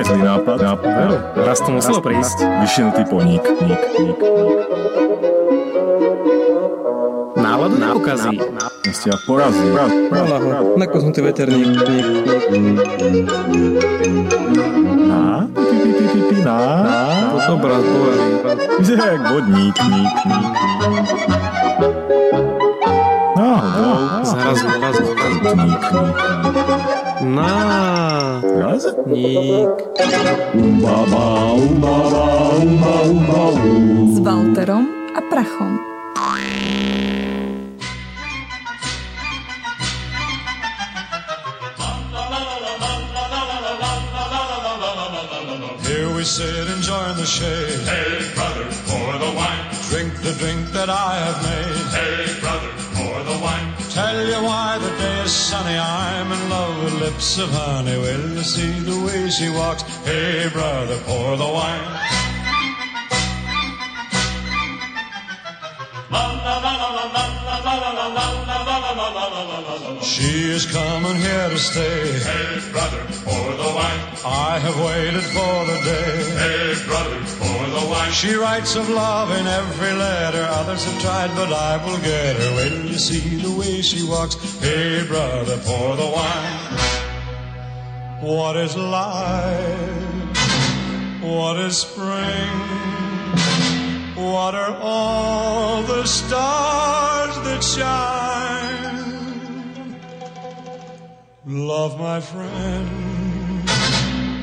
je zlý nápad. nápad. No, raz to muselo prísť. Vyšinutý poník. Ník, ník, ník. Náladu nepokazí. Ste ja porazí. Poraz, poraz, Ona ho, poraz. nakoznutý veterník. Ník, ník. Na? Pi, pi, pi, pi, pi, na? Na? To sú obraz boja. Vyzerá jak vodník. Ník, ník, ník. Náhodou. Zrazu, zrazu. Ník, ník, ník. Na, Raz? ník. Umba, ba, umba, ba, umba, umba, um. s Walterom a Prachom. Here we sit enjoying the shade. Hey, brother, pour the wine. Drink the drink that I have made. Why the day is sunny. I'm in love with lips of honey. Will you see the way she walks? Hey, brother, pour the wine. She is coming here to stay. Hey, brother, pour the wine. I have waited for the day. Hey, brother, pour the wine. She writes of love in every letter. Others have tried, but I will get her. When you see the way she walks, hey brother, pour the wine. What is life? What is spring? What are all the stars that shine? Love, my friend,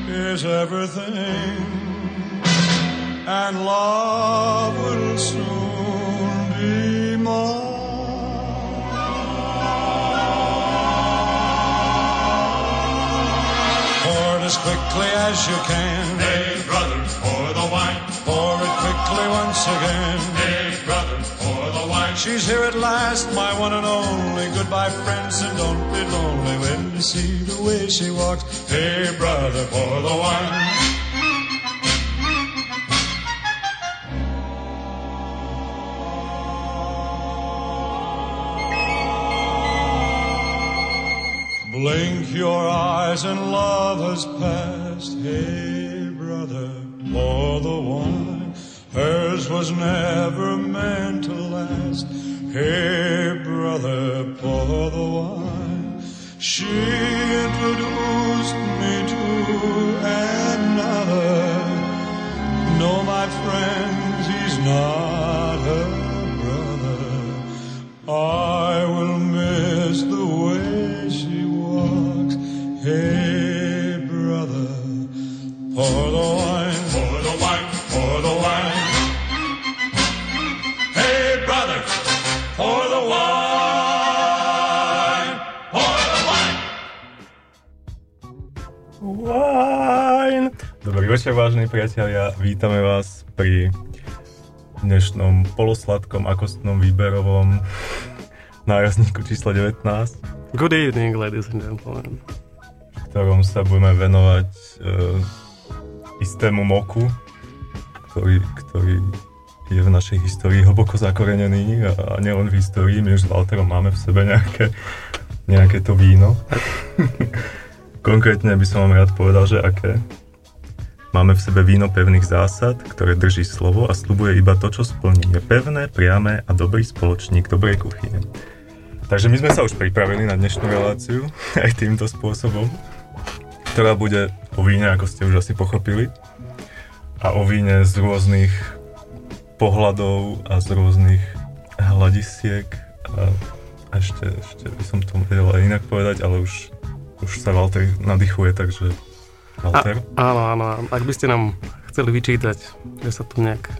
is everything and love will soon be mine. Pour it as quickly as you can. Hey, brother, pour the wine. Pour it quickly once again. Hey, She's here at last, my one and only. Goodbye, friends, and don't be lonely when you see the way she walks. Hey, brother, pour the wine. Blink your eyes and love has passed. Hey, brother, pour the wine. Hers was never meant to last. Hey, brother, pour the wine. She introduced me to another. No, my friends, he's not večer, vážení priatelia. Vítame vás pri dnešnom polosladkom akostnom výberovom nárazníku číslo 19, Good evening, ladies and gentlemen. v ktorom sa budeme venovať e, istému moku, ktorý, ktorý je v našej histórii hlboko zakorenený a, a nielen v histórii, my už s Walterom máme v sebe nejaké, nejaké to víno. Konkrétne by som vám rád povedal, že aké. Máme v sebe víno pevných zásad, ktoré drží slovo a slubuje iba to, čo splní. Je pevné, priame a dobrý spoločník dobrej kuchyne. Takže my sme sa už pripravili na dnešnú reláciu aj týmto spôsobom, ktorá bude o víne, ako ste už asi pochopili, a o víne z rôznych pohľadov a z rôznych hľadisiek a ešte, ešte by som to vedel aj inak povedať, ale už, už sa Walter nadýchuje, takže Walter. A, áno, áno. Ak by ste nám chceli vyčítať, že sa tu nejak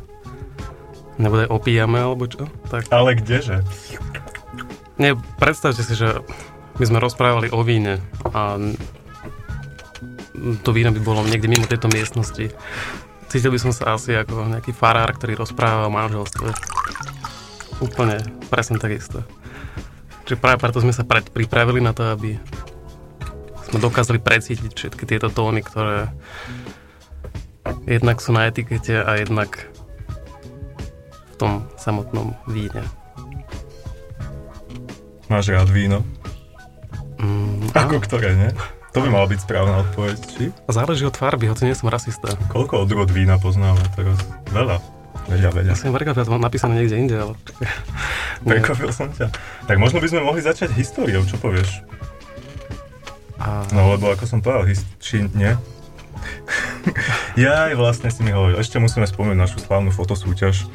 nebude opíjame, alebo čo, tak... Ale kdeže? Nie, predstavte si, že my sme rozprávali o víne a to víno by bolo niekde mimo tejto miestnosti. Cítil by som sa asi ako nejaký farár, ktorý rozpráva o manželstve. Úplne, presne takisto. Čiže práve preto sme sa pripravili na to, aby sme dokázali precítiť všetky tieto tóny, ktoré jednak sú na etikete a jednak v tom samotnom víne. Máš rád víno? Mm, Ako ktoré, ne? To by mala byť správna odpoveď, či? Záleží od farby, hoci nie som rasista. Koľko odrod vína poznáme teraz? Veľa. Veľa, veľa. Ja som prekvapil, to mám napísané niekde inde, ale... Nie. Prekvapil som ťa. Tak možno by sme mohli začať históriou, čo povieš? A No lebo ako som povedal, his- či nie? ja aj vlastne si mi hovoril, ešte musíme spomenúť našu slávnu fotosúťaž,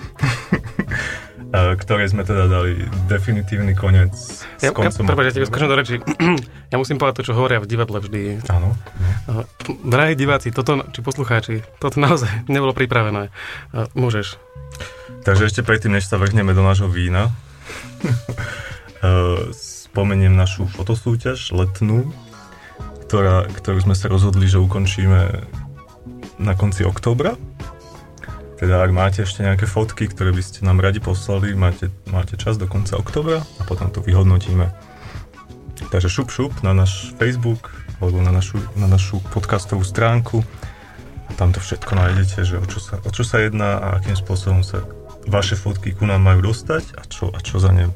ktorej sme teda dali definitívny koniec s ja, ja, koncom. prepáč, ja skočím do reči. ja musím povedať to, čo hovoria v divadle vždy. Áno. Uh, Drahí diváci, toto, či poslucháči, toto naozaj nebolo pripravené. Uh, Môžeš. Takže ešte predtým, než sa vrhneme do nášho vína, spomeniem našu fotosúťaž letnú, ktorá, ktorú sme sa rozhodli, že ukončíme na konci októbra. Teda ak máte ešte nejaké fotky, ktoré by ste nám radi poslali, máte, máte čas do konca októbra a potom to vyhodnotíme. Takže šup šup na náš Facebook alebo na našu, na našu podcastovú stránku. Tam to všetko nájdete, že o čo, sa, o čo sa jedná a akým spôsobom sa vaše fotky ku nám majú dostať a čo, a čo za ne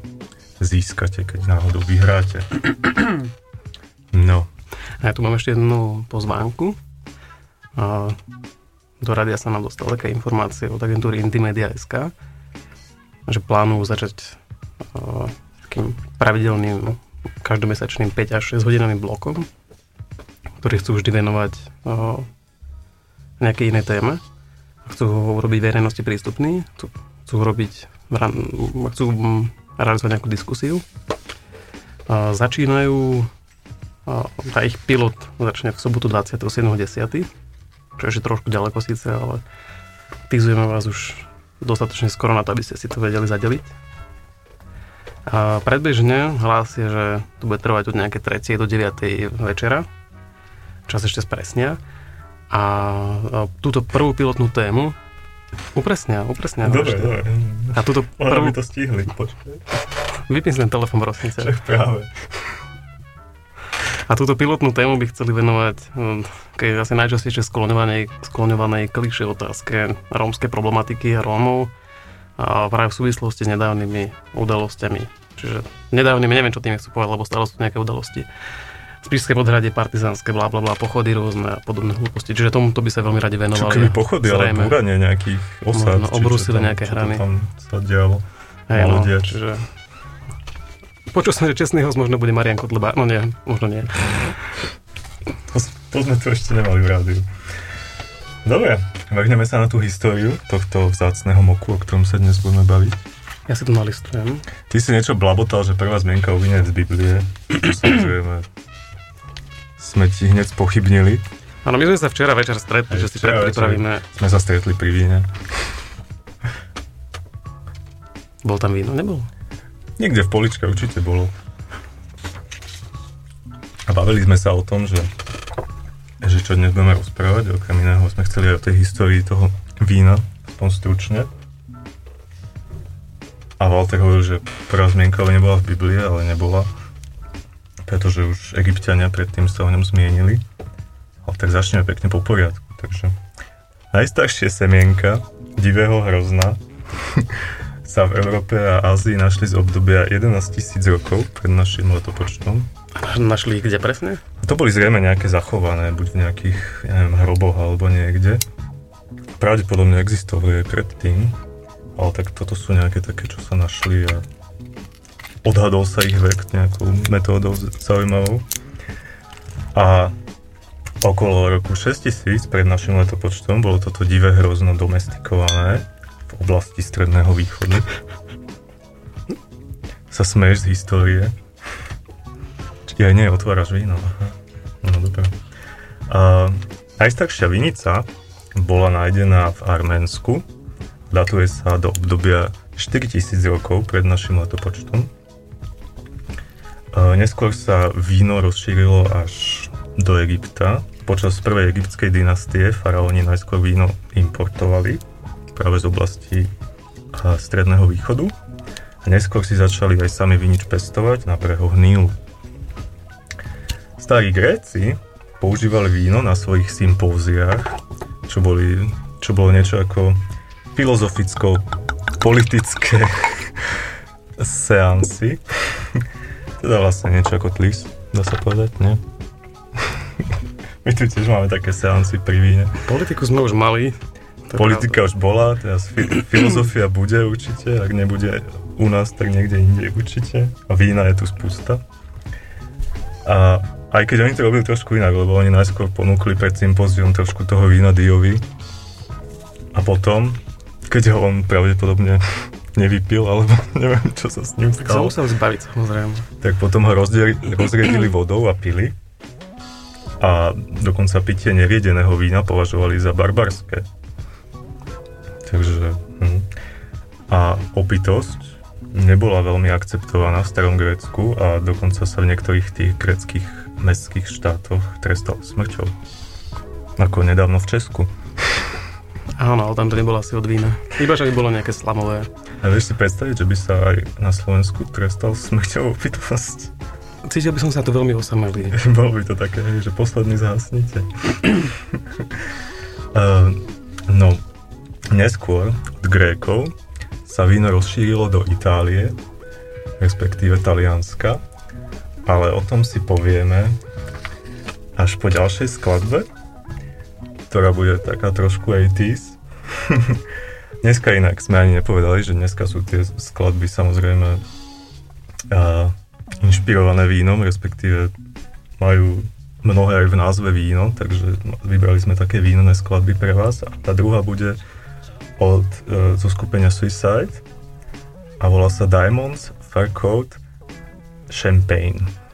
získate, keď náhodou vyhráte. No, A ja tu mám ešte jednu pozvánku. Do radia sa nám dostali také informácie od agentúry Intimedia.sk, že plánujú začať uh, takým pravidelným každomesačným 5 až 6 hodinovým blokom, ktorý chcú vždy venovať uh, nejakej inej téme. Chcú ho urobiť verejnosti prístupný, chcú, urobiť, chcú mm, realizovať nejakú diskusiu. Začínajú tá ich pilot začne v sobotu 27.10., čo je trošku ďaleko síce, ale tizujeme vás už dostatočne skoro na to, aby ste si to vedeli zadeliť. A predbežne hlásia, že to bude trvať od nejaké 3. do 9. večera. Čas ešte spresnia. A túto prvú pilotnú tému upresnia, upresnia. dobre, ešte. dobre. A túto prvú... aby to stihli, počkaj. Vypni si ten telefon, prosím ťa. Však práve. A túto pilotnú tému by chceli venovať hm, keď asi najčastejšie skloňovanej, skloňovanej klišé otázke rómskej problematiky a Rómov a práve v súvislosti s nedávnymi udalosťami. Čiže nedávnymi, neviem čo tým chcú povedať, lebo stále sú nejaké udalosti. V Spišskej podhrade partizánske, bla bla bla, pochody rôzne a podobné hlúposti. Čiže tomuto by sa veľmi radi Čo venovali. keby pochody, ale búranie nejakých osád. Možno čo obrusili tam- nejaké čo to hrany. tam sa dialo. Hej, no, čiže... Počul som, že čestný host možno bude Marian Kotleba. No nie, možno nie. To, to sme tu ešte nemali v rádiu. Dobre, vrhneme sa na tú históriu tohto vzácného moku, o ktorom sa dnes budeme baviť. Ja si to nalistujem. Ty si niečo blabotal, že prvá zmienka o víne je z Biblie. Samozrejme, sme ti hneď pochybnili. Áno, my sme sa včera večer stretli, Aj že si pripravíme. Sme sa stretli pri víne. Bol tam víno? Nebol? Niekde v poličke určite bolo. A bavili sme sa o tom, že, že čo dnes budeme rozprávať, okrem iného sme chceli aj o tej histórii toho vína, aspoň stručne. A Walter hovoril, že prvá zmienka ale nebola v Biblii, ale nebola, pretože už egyptiania predtým sa o ňom zmienili. Ale tak začneme pekne po poriadku. Takže najstaršie semienka divého hrozna sa v Európe a Ázii našli z obdobia 11 tisíc rokov pred našim letopočtom. Našli ich kde presne? To boli zrejme nejaké zachované, buď v nejakých, ja neviem, hroboch alebo niekde. Pravdepodobne existovali aj predtým, ale tak toto sú nejaké také, čo sa našli a odhadol sa ich vek nejakou metódou zaujímavou. A okolo roku 6000 pred našim letopočtom bolo toto divé hrozno domestikované oblasti Stredného východu. Sa smeješ z histórie. Ja nie, otváraš víno. Aha. No dobre. A, najstaršia vinica bola nájdená v Arménsku. Datuje sa do obdobia 4000 rokov pred našim letopočtom. A, neskôr sa víno rozšírilo až do Egypta. Počas prvej egyptskej dynastie faraóni najskôr víno importovali práve z oblasti Stredného východu. A neskôr si začali aj sami vinič pestovať na brehoch Nílu. Starí Gréci používali víno na svojich sympóziách, čo, boli, čo bolo niečo ako filozoficko-politické seansy. Teda vlastne niečo ako tlis, dá sa povedať, nie? My tu tiež máme také seansy pri víne. Politiku sme už mali. Politika už bola, teraz fi- filozofia bude určite, ak nebude u nás, tak niekde inde určite. A vína je tu spústa. A aj keď oni to robili trošku inak, lebo oni najskôr ponúkli pred sympózium trošku toho vína Diovi. A potom, keď ho on pravdepodobne nevypil, alebo neviem, čo sa s ním stalo, musel zbaviť, samozrejme. tak potom ho rozriedili vodou a pili. A dokonca pitie neviedeného vína považovali za barbarské. Takže... Hm. A opitosť nebola veľmi akceptovaná v starom Grécku a dokonca sa v niektorých tých gréckých mestských štátoch trestal smrťou. Ako nedávno v Česku. Áno, ale tam to nebolo asi od vína. Iba, že by bolo nejaké slamové. A vieš si predstaviť, že by sa aj na Slovensku trestal smrťou opitosť? Cítil by som sa tu veľmi osamelý. Bolo by to také, že posledný zhasnite. uh, no, neskôr od Grékov sa víno rozšírilo do Itálie, respektíve Talianska, ale o tom si povieme až po ďalšej skladbe, ktorá bude taká trošku 80s. dneska inak sme ani nepovedali, že dneska sú tie skladby samozrejme uh, inšpirované vínom, respektíve majú mnohé aj v názve víno, takže vybrali sme také vínené skladby pre vás a tá druhá bude od, e, zo skupenia Suicide a volá sa Diamonds, Fur Coat, Champagne.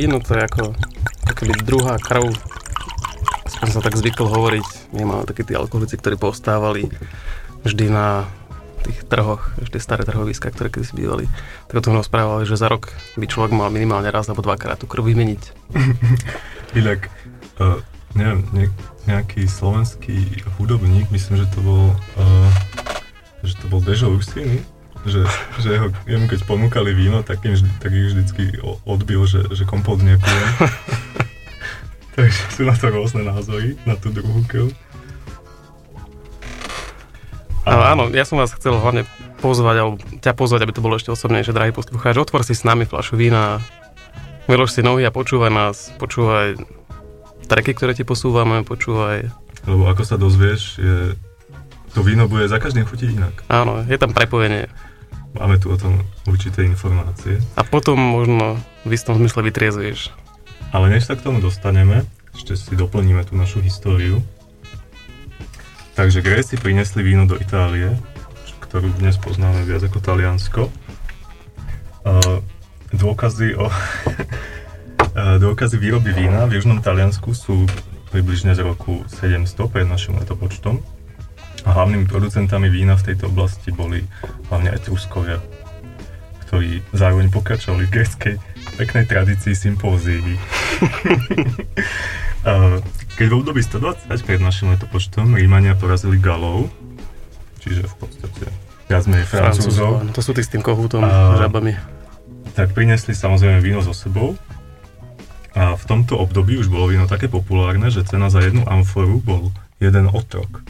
Víno to je ako, ako keby druhá krv. Aspoň sa tak zvykol hovoriť. My máme takí tí alkoholici, ktorí postávali vždy na tých trhoch, ešte staré trhoviska, ktoré kedysi bývali. Tak o tom rozprávali, že za rok by človek mal minimálne raz alebo dvakrát tú krv vymeniť. Inak, uh, neviem, ne, nejaký slovenský hudobník, myslím, že to bol, uh, že to bol Dežo Usiny, že, že jeho, jemu keď ponúkali víno, tak, im, tak ich vždycky odbil, že, že kompot nepijem. Takže sú na to rôzne názory, na tú druhú krv. Ale áno, ja som vás chcel hlavne pozvať, alebo ťa pozvať, aby to bolo ešte osobnejšie, drahý poslucháč. Otvor si s nami fľašu vína, vylož si nohy a počúvaj nás, počúvaj treky, ktoré ti posúvame, počúvaj. Lebo ako sa dozvieš, je, to víno bude za každým chutiť inak. Áno, je tam prepojenie. Máme tu o tom určité informácie. A potom možno v istom zmysle vytriezuješ. Ale než sa k tomu dostaneme, ešte si doplníme tú našu históriu. Takže Gréci priniesli víno do Itálie, ktorú dnes poznáme viac ako Taliansko. Uh, dôkazy o uh, dôkazy výroby vína v južnom Taliansku sú približne z roku 700 pred našim letopočtom. A hlavnými producentami vína v tejto oblasti boli hlavne Etruskovia, ktorí zároveň pokračovali v gréckej peknej tradícii sympózií. Keď v období 120 pred našim letopočtom Rímania porazili Galov, čiže v podstate viac menej Francúzov, to sú tí s tým kohútom, A- žabami. tak priniesli samozrejme víno so sebou. A v tomto období už bolo víno také populárne, že cena za jednu amforu bol jeden otrok.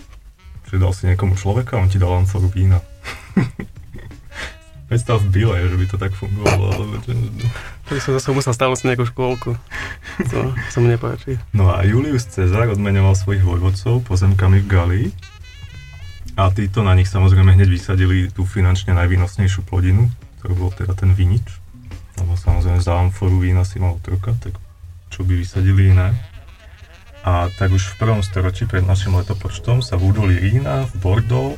Dal si niekomu človeka a on ti dal amforu vína. Predstav v Bile, že by to tak fungovalo, že... To by som zase musel stále si nejakú škôlku. To sa mi nepáči. No a Julius Cezar odmenoval svojich vojvodcov pozemkami v Galii a títo na nich samozrejme hneď vysadili tú finančne najvýnosnejšiu plodinu, ktorý bol teda ten vinič. Lebo samozrejme za amforu vína si mal otroka, tak čo by vysadili iné. A tak už v prvom storočí pred našim letopočtom sa v údolí Rína, v Bordeaux,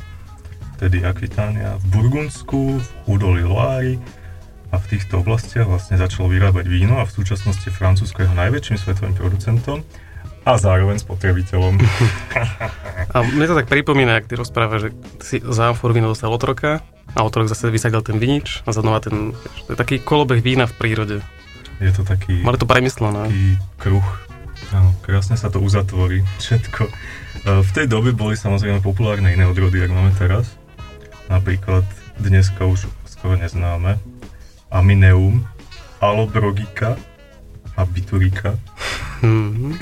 tedy Akvitánia, v Burgundsku, v údolí Loári a v týchto oblastiach vlastne začalo vyrábať víno a v súčasnosti Francúzsko je jeho najväčším svetovým producentom a zároveň spotrebiteľom. A mne to tak pripomína, ak ty rozprávaš, že si za amforu vína dostal otroka a otrok zase vysadil ten vinič a znova ten, to je taký kolobeh vína v prírode. Je to taký, Mali to premyslené. taký kruh. Áno, krásne sa to uzatvorí všetko. E, V tej dobe boli samozrejme populárne iné odrody, ako máme teraz. Napríklad dneska už skoro neznáme. Amineum, Alobrogika a Biturika. Mhm.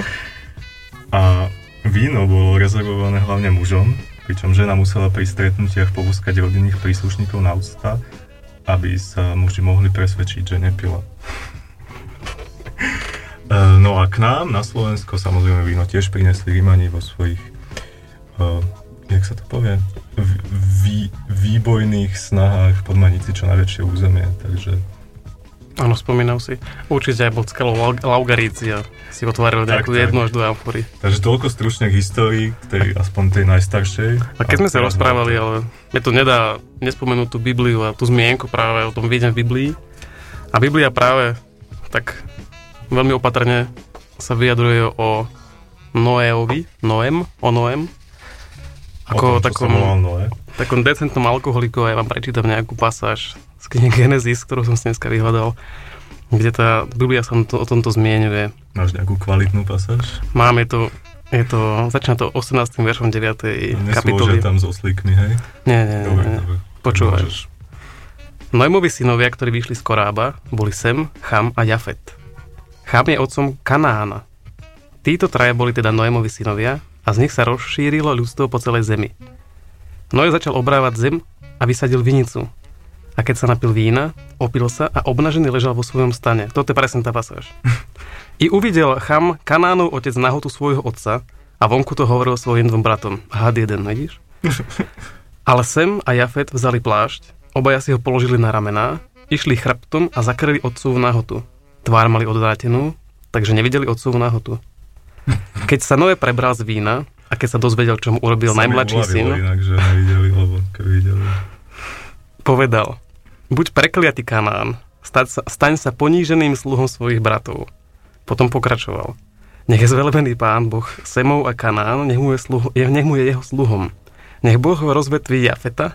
A víno bolo rezervované hlavne mužom, pričom žena musela pri stretnutiach pobúskať rodinných príslušníkov na ústa, aby sa muži mohli presvedčiť, že nepila. E, No a k nám na Slovensko samozrejme víno tiež priniesli Rímani vo svojich, uh, jak sa to povie, vý, výbojných snahách podmaniť si čo najväčšie územie, takže Áno, spomínam si. Určite aj pod skalou Laugarícia si otvoril Tak, nejakú jednu až dve amfory. Takže toľko stručne k histórii, tej, aspoň tej najstaršej. A keď sme sa rozprávali, ale mne to nedá nespomenúť tú Bibliu a tú zmienku práve o tom vidím v Biblii. A Biblia práve tak veľmi opatrne sa vyjadruje o Noéovi, Noem, o Noem, o tom, ako takom, Noé. takom decentnom alkoholiku. Ja vám prečítam nejakú pasáž z knihy Genesis, ktorú som si dneska vyhľadal, kde tá Biblia sa to, o tomto zmienuje. Máš nejakú kvalitnú pasáž? Máme to, je to, začína to 18. veršom 9. Nesôže kapitoly. tam z oslíkmi, hej? Nie, nie, nie. Dobre, nie. dobre. Môžeš. Noémovi synovia, ktorí vyšli z Korába, boli Sem, Cham a Jafet. Cham je otcom Kanána. Títo traja boli teda Noémovi synovia a z nich sa rozšírilo ľudstvo po celej zemi. Noé začal obrávať zem a vysadil vinicu. A keď sa napil vína, opil sa a obnažený ležal vo svojom stane. Toto je presne tá pasáž. I uvidel Cham, Kanánov otec nahotu svojho otca a vonku to hovoril svojim dvom bratom. Had jeden, vidíš? Ale Sem a Jafet vzali plášť, obaja si ho položili na ramená, išli chrbtom a zakryli otcovú nahotu. Tvár mali odvrátenú, takže nevideli otcovú nahotu. Keď sa Noé prebral z vína a keď sa dozvedel, čo mu urobil Sa mi najmladší syn, Inak, že nevideli, lebo keby videli. povedal, buď prekliatý Kanán, sa, staň sa poníženým sluhom svojich bratov. Potom pokračoval. Nech je zvelebený pán Boh Semov a Kanán, nech mu je, sluh, nech mu je jeho sluhom. Nech Boh rozvetví Jafeta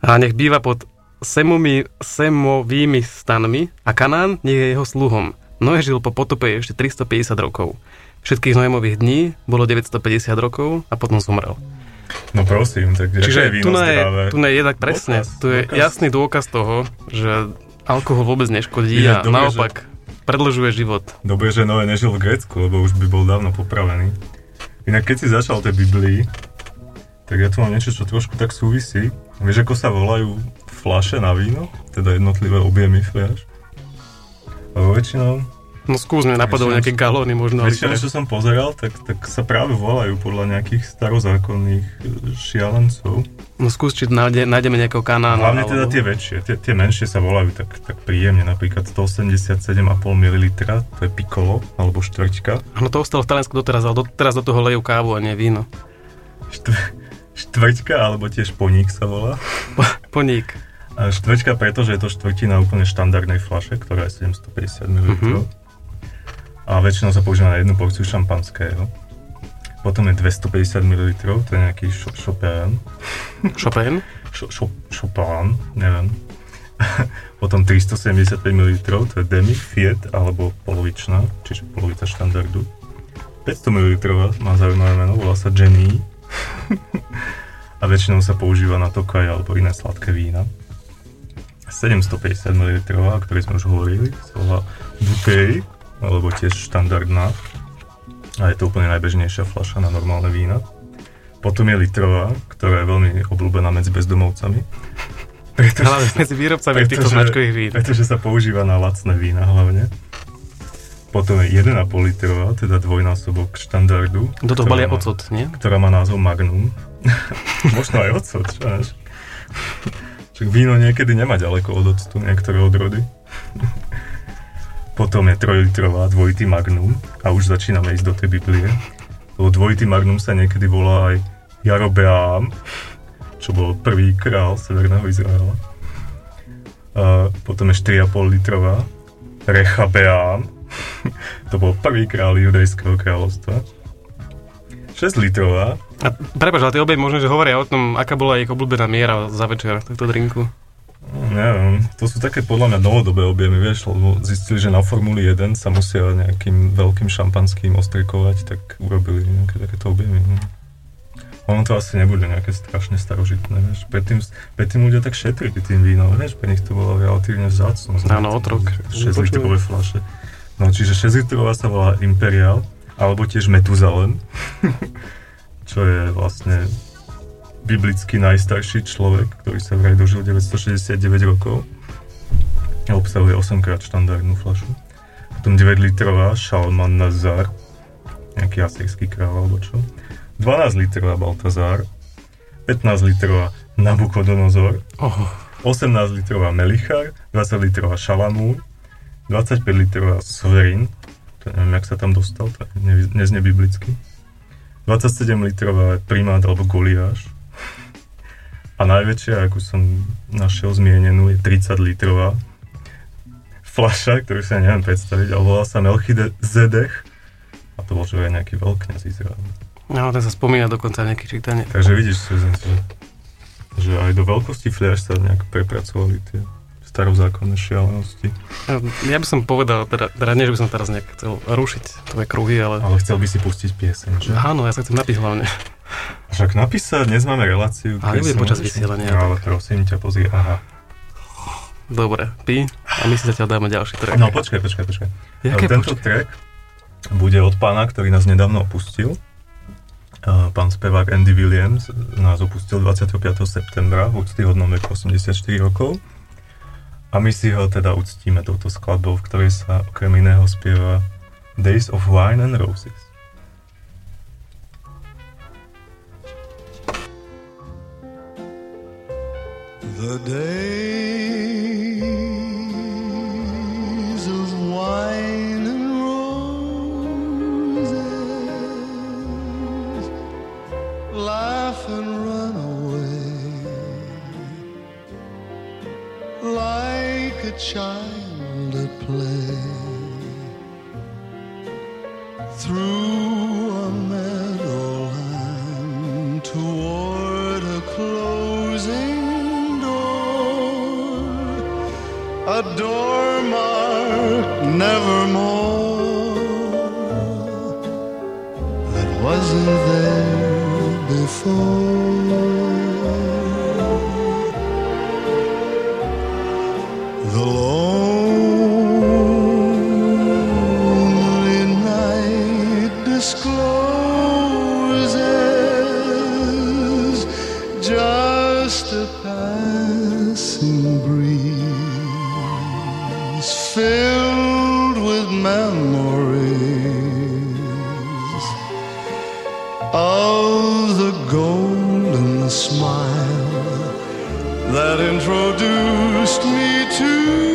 a nech býva pod Semomi, Semovými stanmi a Kanán nech je jeho sluhom. Noé žil po potope ešte 350 rokov. Všetkých Noémových dní bolo 950 rokov a potom zomrel. No prosím, tak je Čiže tu je, tu je tak presne. Dôkaz, tu je dôkaz. jasný dôkaz toho, že alkohol vôbec neškodí Inak a dobre, naopak predlžuje život. Dobre, že Noé nežil v Grécku, lebo už by bol dávno popravený. Inak keď si začal tej Biblii, tak ja tu mám niečo, čo trošku tak súvisí. Vieš, ako sa volajú flaše na víno? Teda jednotlivé objemy fľaš? Lebo väčšinou, No skús mi napadlo Väčšinou- nejaké galóny možno. väčšinou, čo som pozeral, tak, tak sa práve volajú podľa nejakých starozákonných e, šialencov. No skús, či nájde, nájdeme nejakého kanána. Hlavne teda tie väčšie, tie, tie menšie sa volajú tak, tak príjemne, napríklad 187,5 ml, to je piccolo, alebo štvrťka. No to ostalo v Taliansku doteraz, ale doteraz do toho lejú kávu a nie víno. Štv, štvrťka, alebo tiež poník sa volá. Poník. Štvrťka, pretože je to štvrtina úplne štandardnej flaše, ktorá je 750 ml. Mhm. A väčšinou sa používa na jednu porciu šampanského. Potom je 250 ml, to je nejaký šo-. Chopin. Šo- šo- Chopin, neviem. Potom 375 ml, to je demi, fiet, alebo polovičná, čiže polovica štandardu. 500 ml má zaujímavé meno, volá sa Jenny. a väčšinou sa používa na tokaj alebo iné sladké vína. 750 ml, o ktorej sme už hovorili, sa volá Bouteille, alebo tiež štandardná. A je to úplne najbežnejšia fľaša na normálne vína. Potom je litrová, ktorá je veľmi obľúbená medzi bezdomovcami. Pretože, Ale medzi výrobcami týchto značkových vín. pretože sa používa na lacné vína hlavne. Potom je 1,5 litrová, teda dvojnásobok štandardu. Do toho balia ocot, nie? ktorá má názov Magnum. Možno aj ocot, čo. Však víno niekedy nemá ďaleko od octu, niektoré odrody. Potom je 3-litrová dvojitý Magnum a už začíname ísť do tej Biblie. Lebo dvojitý Magnum sa niekedy volá aj Jarobeám, čo bol prvý král Severného Izraela. A potom je 4,5 litrová Rechabeám, to bol prvý král judejského kráľovstva. 6 litrová A prepáč, ale tie obe možno, že hovoria o tom, aká bola ich obľúbená miera za večer tohto drinku. Neviem, to sú také podľa mňa novodobé objemy, vieš, lebo zistili, že na Formuli 1 sa musia nejakým veľkým šampanským ostrekovať, tak urobili nejaké takéto objemy. No. Ono to asi nebude nejaké strašne starožitné, vieš. Predtým, predtým ľudia tak šetrili tým vínom, vieš, pre nich to bolo relatívne vzácno. Áno, otrok. 6 litrové fľaše. No, čiže 6 litrová sa volá Imperial, alebo tiež Metuzalem, čo je vlastne biblicky najstarší človek, ktorý sa vraj dožil 969 rokov. A obsahuje 8 krát štandardnú fľašu. Potom 9 litrová Šalman Nazar, nejaký asýrsky kráľ alebo čo. 12 litrová Baltazar, 15 litrová Nabukodonozor, Oh, 18 litrová Melichar, 20 litrová Šalamún, 25 litrová Soverin, to neviem, jak sa tam dostal, to ne, neznie biblicky. 27 litrová primát alebo Goliáš. A najväčšia, akú som našiel zmienenú, je 30 litrová fľaša, ktorú sa neviem predstaviť, ale volá sa Melchide Zedech. A to bol že aj nejaký veľkňaz Izraela. no, ten sa spomína dokonca v nejakých čítaniach. Takže vidíš, Susan, že, že aj do veľkosti fľaš sa nejak prepracovali tie starozákonné šialenosti. Ja by som povedal, teda, teda nie, že by som teraz nejak chcel rušiť tvoje kruhy, ale... Ale chcel by si pustiť pieseň, že? Áno, ja sa chcem napiť hlavne. Však napísať, dnes máme reláciu. Ale nebude počas vysielania, No, ale prosím ťa, pozri, aha. Dobre, pí a my si zatiaľ dáme ďalší track. No počkaj, počkaj, počkaj. Jaké Tento počkaj? track bude od pána, ktorý nás nedávno opustil. Pán spevák Andy Williams nás opustil 25. septembra v úctyhodnom veku 84 rokov. A my si ho teda uctíme touto skladbou, v ktorej sa okrem iného spieva Days of Wine and Roses. The days of wine a child at play through a meadowland toward a closing door, a door marked nevermore that wasn't there before. Filled with memories of the golden smile that introduced me to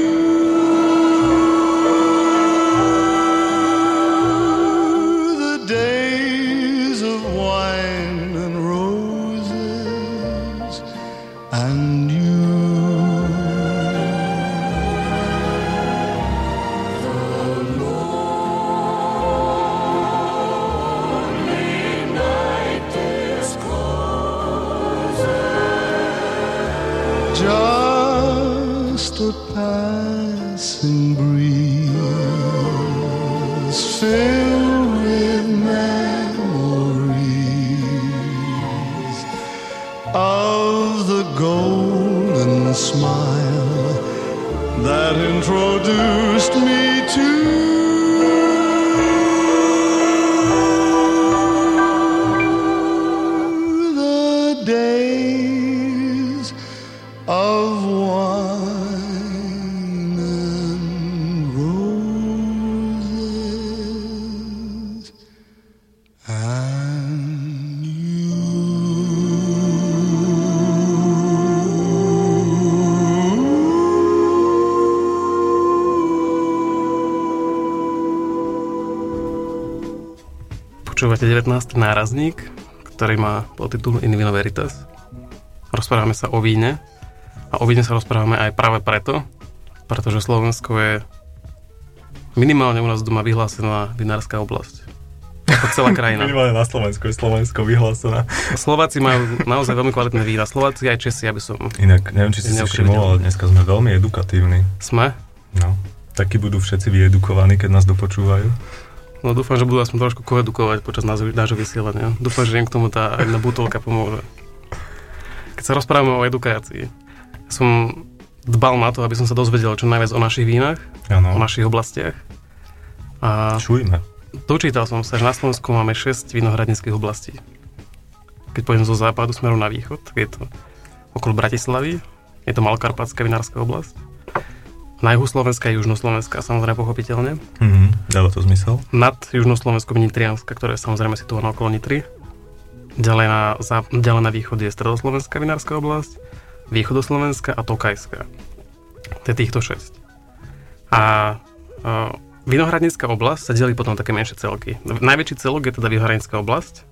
15. nárazník, ktorý má podtitul In Vino Veritas. Rozprávame sa o víne a o víne sa rozprávame aj práve preto, pretože Slovensko je minimálne u nás doma vyhlásená vinárska oblasť. Ako celá krajina. minimálne na Slovensku je Slovensko vyhlásená. Slováci majú naozaj veľmi kvalitné vína. Slováci aj Česi, aby som... Inak, neviem, či si si všimol, ale dneska sme veľmi edukatívni. Sme? No. Takí budú všetci vyedukovaní, keď nás dopočúvajú. No dúfam, že budú aspoň trošku koedukovať počas nášho, nášho vysielania. Dúfam, že im k tomu tá jedna butolka pomôže. Keď sa rozprávame o edukácii, ja som dbal na to, aby som sa dozvedel čo najviac o našich vínach, o Áno. našich oblastiach. A Čujme. dočítal som sa, že na Slovensku máme 6 vinohradnických oblastí. Keď pôjdem zo západu smerom na východ, je to okolo Bratislavy, je to Malkarpatská vinárska oblasť. Na juhu Slovenska je Južnoslovenska, samozrejme pochopiteľne. Mhm, dáva to zmysel. Nad Južnoslovenskom je Nitrianska, ktoré je samozrejme situované okolo Nitry. Ďalej na, zá, ďalej na východ je Stredoslovenská vinárska oblasť, Východoslovenská a Tokajská. To je týchto 6. A uh, Vinohradnícka oblasť sa delí potom také menšie celky. Najväčší celok je teda Vinohradnícka oblasť.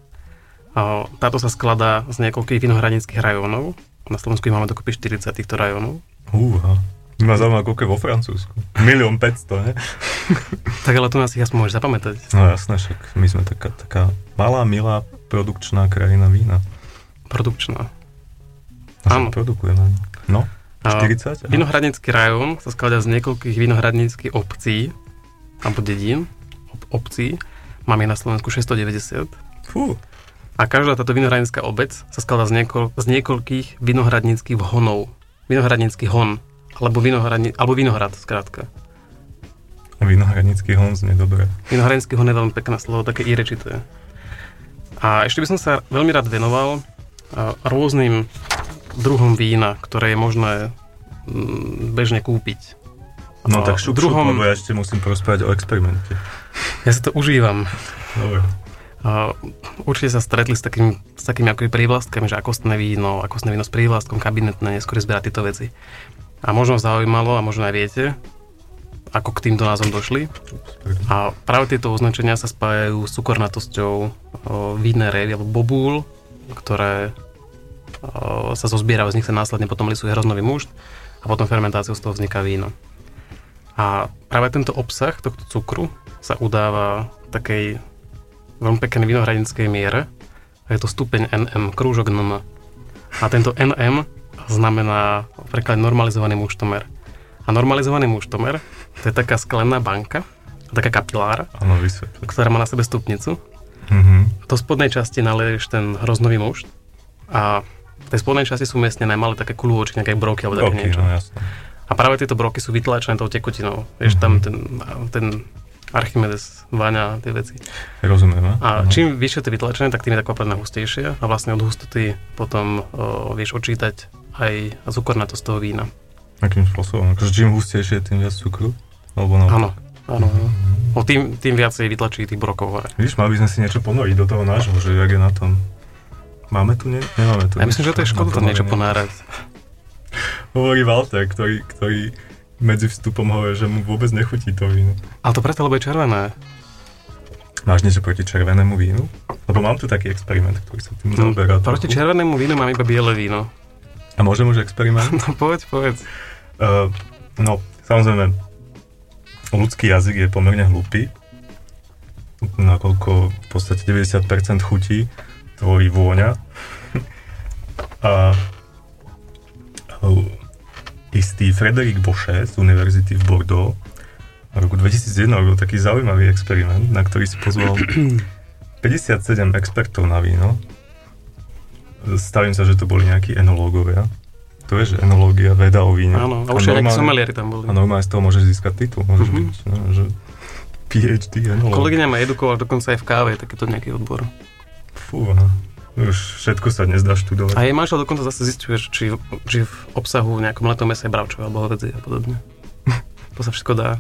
Uh, táto sa skladá z niekoľkých vinohradníckých rajónov. Na Slovensku máme dokopy 40 týchto rajónov. Húha. Ma zaujíma, koľko je vo Francúzsku. Milión 500, ne? Tak ale tu nás ich aspoň môžeš zapamätať. No jasné, však my sme taká, taká malá, milá produkčná krajina vína. Produkčná. A Áno. produkujeme. No, A 40? Vinohradnícky rajón sa skladá z niekoľkých vinohradníckých obcí, alebo dedín, ob- obcí. Máme na Slovensku 690. Fú, A každá táto vinohradnícka obec sa skladá z, niekoľ, z niekoľkých vinohradníckých honov. Vinohradnícky hon. Alebo, vinohradní, alebo vinohrad, skrátka. vinohradnícky hon znie dobre. Vinohradnícky hon je veľmi pekné slovo, také irečité. A ešte by som sa veľmi rád venoval rôznym druhom vína, ktoré je možné mm, bežne kúpiť. No A tak šup, druhom- šup, lebo ja ešte musím porozprávať o experimente. Ja si to užívam. Dobre. Určite sa stretli s, takým, s takými ako prívlastkami, že akostné víno, akostné víno s prívlastkom, kabinetné, neskôr zberať tieto veci. A možno zaujímalo, a možno aj viete, ako k týmto názvom došli. A práve tieto označenia sa spájajú s cukornatosťou vídnej révy alebo bobúl, ktoré sa zozbierajú, z nich sa následne potom lisuje hroznový mušt a potom fermentáciou z toho vzniká víno. A práve tento obsah tohto cukru sa udáva v takej veľmi peknej vinohradickej miere. A je to stupeň NM, krúžok NM. A tento NM znamená preklad normalizovaný muštomer. A normalizovaný muštomer, to je taká sklená banka, taká kapilára, vysvetľuj. ktorá má na sebe stupnicu. Mhm. Do spodnej časti naleješ ten hroznový mušt a v tej spodnej časti sú umiestnené malé také kulôčky, nejaké broky alebo také Ok, niečo. no. A práve tieto broky sú vytlačené tou tekutinou. Vieš, tam ten, ten Archimedes váňa tie veci. Rozumiem, a? A Áno. čím vyššie to vytlačené, tak tým je tá kvapalina hustejšia a vlastne od hustoty potom o, vieš odčítať aj cukornatosť toho vína. Akým spôsobom? Akože čím hustejšie, tým viac cukru? Alebo na... Áno, áno. áno. O tým, tým viacej vytlačí tých brokov hore. Mali by sme si niečo ponoriť do toho nášho, že jak je na tom. Máme tu nie? Nemáme tu Ja myslím, že to je škoda tam niečo ponárať. Hovorí Walter, ktorý, ktorý medzi vstupom hovorí, že mu vôbec nechutí to víno. Ale to preto, lebo je červené. Máš niečo proti červenému vínu? Lebo mám tu taký experiment, ktorý sa tým zaoberá. Hm, Proti trochu. červenému vínu mám iba biele víno. A môžem už experiment? No povedz, povedz. Uh, no, samozrejme, ľudský jazyk je pomerne hlúpy, nakoľko v podstate 90% chutí tvorí vôňa. A uh, istý Frederic Bochet z univerzity v Bordeaux v roku 2001 robil taký zaujímavý experiment, na ktorý si pozval 57 expertov na víno. Stavím sa, že to boli nejakí enológovia. To je, že enológia, veda o víne. Áno, a už aj somelieri tam boli. a normálne z toho môžeš získať titul. Môžeš Mhm. byť, no, že PhD enológ. Kolegyňa ma edukovala dokonca aj v káve, je takýto nejaký odbor. Fú, no. Už všetko sa dnes dá študovať. A jej manžel dokonca zase zistuje, či, či v obsahu nejakom letom mese je bravčové alebo hovedzie a podobne. To sa všetko dá.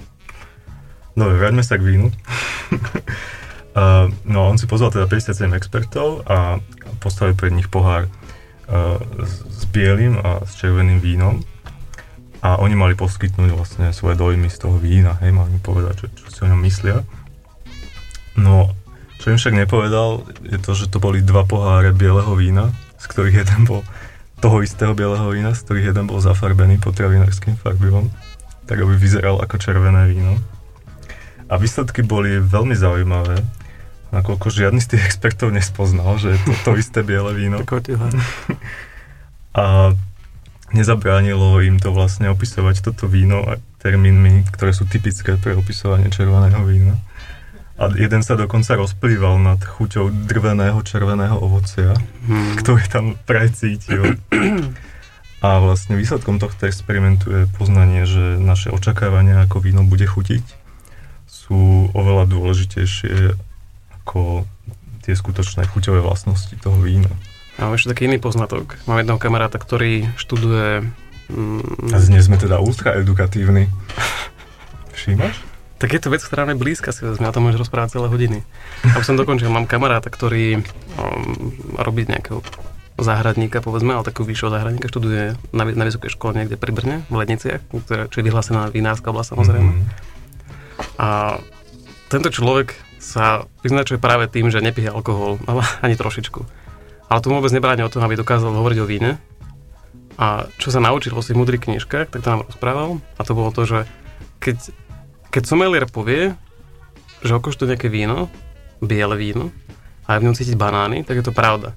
Dobre, vráťme sa k vínu. uh, no, on si pozval teda 57 expertov a postavil pred nich pohár uh, s, bielým a s červeným vínom. A oni mali poskytnúť vlastne svoje dojmy z toho vína, hej, mali mi povedať, čo, čo si o ňom myslia. No, čo im však nepovedal, je to, že to boli dva poháre bieleho vína, z ktorých jeden bol toho istého bieleho vína, z ktorých jeden bol zafarbený potravinárským farbivom, tak aby vyzeral ako červené víno. A výsledky boli veľmi zaujímavé, nakoľko žiadny z tých expertov nespoznal, že je to to isté biele víno. A nezabránilo im to vlastne opisovať toto víno a termínmi, ktoré sú typické pre opisovanie červeného vína. A jeden sa dokonca rozplýval nad chuťou drveného červeného ovocia, Hmm. ktorý tam praj cítil. A vlastne výsledkom tohto experimentu je poznanie, že naše očakávania, ako víno bude chutiť, sú oveľa dôležitejšie ako tie skutočné chuťové vlastnosti toho vína. A mám ešte taký iný poznatok. Mám jedného kamaráta, ktorý študuje... Mm, A dnes sme teda ultra edukatívni. Všímaš? tak je to vec, ktorá mi je blízka, si vezme, a to môžeš rozprávať celé hodiny. Aby som dokončil, mám kamaráta, ktorý um, robí nejakého záhradníka, povedzme, ale takého vyššieho záhradníka, študuje na, na vysokej škole niekde pri Brne, v Ledniciach, ktorá, čo je vyhlásená vinárska oblasť samozrejme. Mhm. A tento človek sa vyznačuje práve tým, že nepije alkohol, ale ani trošičku. Ale to vôbec nebráni o tom, aby dokázal hovoriť o víne. A čo sa naučil vo svojich mudrých knižkách, tak to nám rozprával. A to bolo to, že keď, keď sommelier povie, že okoštuje nejaké víno, biele víno, a je v ňom cítiť banány, tak je to pravda.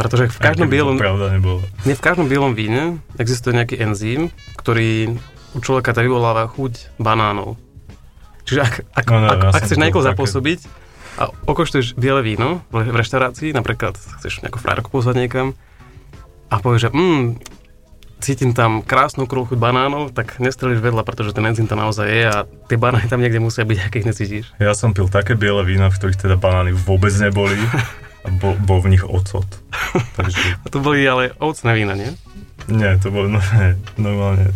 Pretože v každom bielom, pravda nebola. nie v každom bielom víne existuje nejaký enzym, ktorý u človeka tak vyvoláva chuť banánov. Čiže ak, ak, No, no, ak, ja ak chceš na niekoho zapôsobiť a okoštuješ biele víno v, reštaurácii, napríklad chceš nejakú frajerku pozvať niekam a povieš, že mm, cítim tam krásnu krúchu banánov, tak nestrelíš vedľa, pretože ten enzym tam naozaj je a tie banány tam niekde musia byť, aké ich necítiš. Ja som pil také biele vína, v ktorých teda banány vôbec neboli a bol, bol v nich ocot. Takže A to boli ale ovocné vína, nie? nie, to bolo normálne, normálne,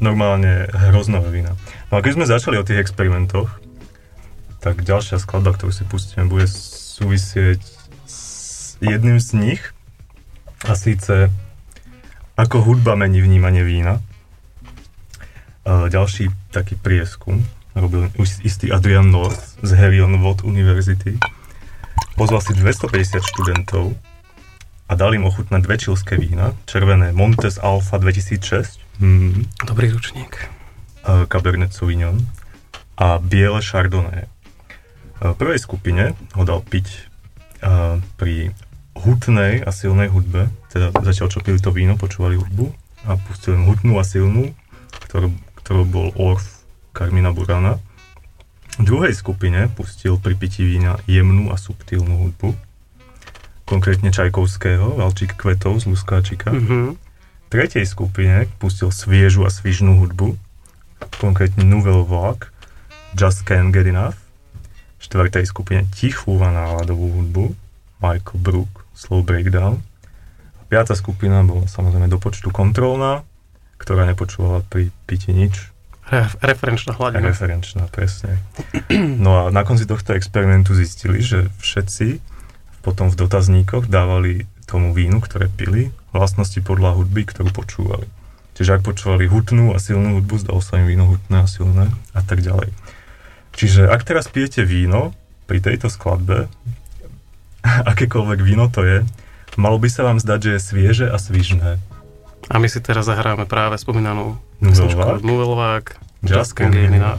normálne hroznové vína. No a keď sme začali o tých experimentoch, tak ďalšia skladba, ktorú si pustíme, bude súvisieť s jedným z nich a síce ako hudba mení vnímanie vína. A ďalší taký prieskum robil istý Adrian North z Herion Watt University. Pozval si 250 študentov a dal im ochutnať dve čilské vína, červené Montes Alpha 2006, mm, Dobrý ručník. A Cabernet Sauvignon a biele Chardonnay. V prvej skupine ho dal piť a, pri hutnej a silnej hudbe, teda zatiaľ čo pili to víno, počúvali hudbu a pustil im hutnú a silnú, ktorou, ktorou bol Orf Karmina Burana. V druhej skupine pustil pri pití vína jemnú a subtilnú hudbu, konkrétne Čajkovského, Valčík kvetov z Luskáčika. Mhm. V tretej skupine pustil sviežu a svižnú hudbu, konkrétne Nouvelle Vague, Just Can't Get Enough. V štvrtej skupine tichú a náladovú hudbu, Michael Brook, Slow Breakdown. A piata skupina bola samozrejme do počtu kontrolná, ktorá nepočúvala pri piti nič, Re- referenčná hladina. Referenčná, presne. No a na konci tohto experimentu zistili, že všetci potom v dotazníkoch dávali tomu vínu, ktoré pili, vlastnosti podľa hudby, ktorú počúvali. Čiže ak počúvali hutnú a silnú hudbu, zdalo sa im víno hutné a silné a tak ďalej. Čiže ak teraz pijete víno pri tejto skladbe, akékoľvek víno to je, malo by sa vám zdať, že je svieže a svižné. A my si teraz zahráme práve spomínanú pesničku Vague, Just Just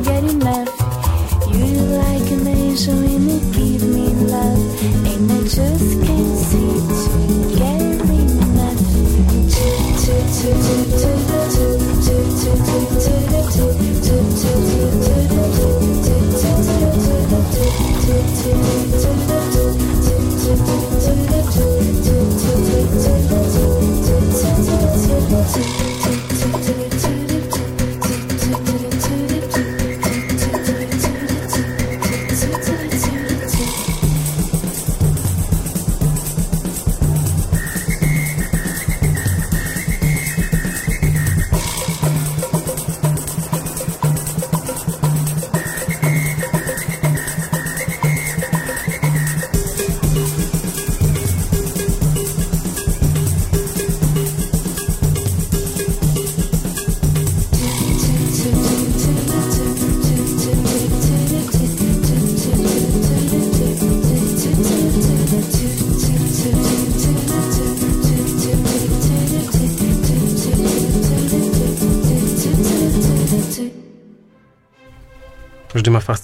so we the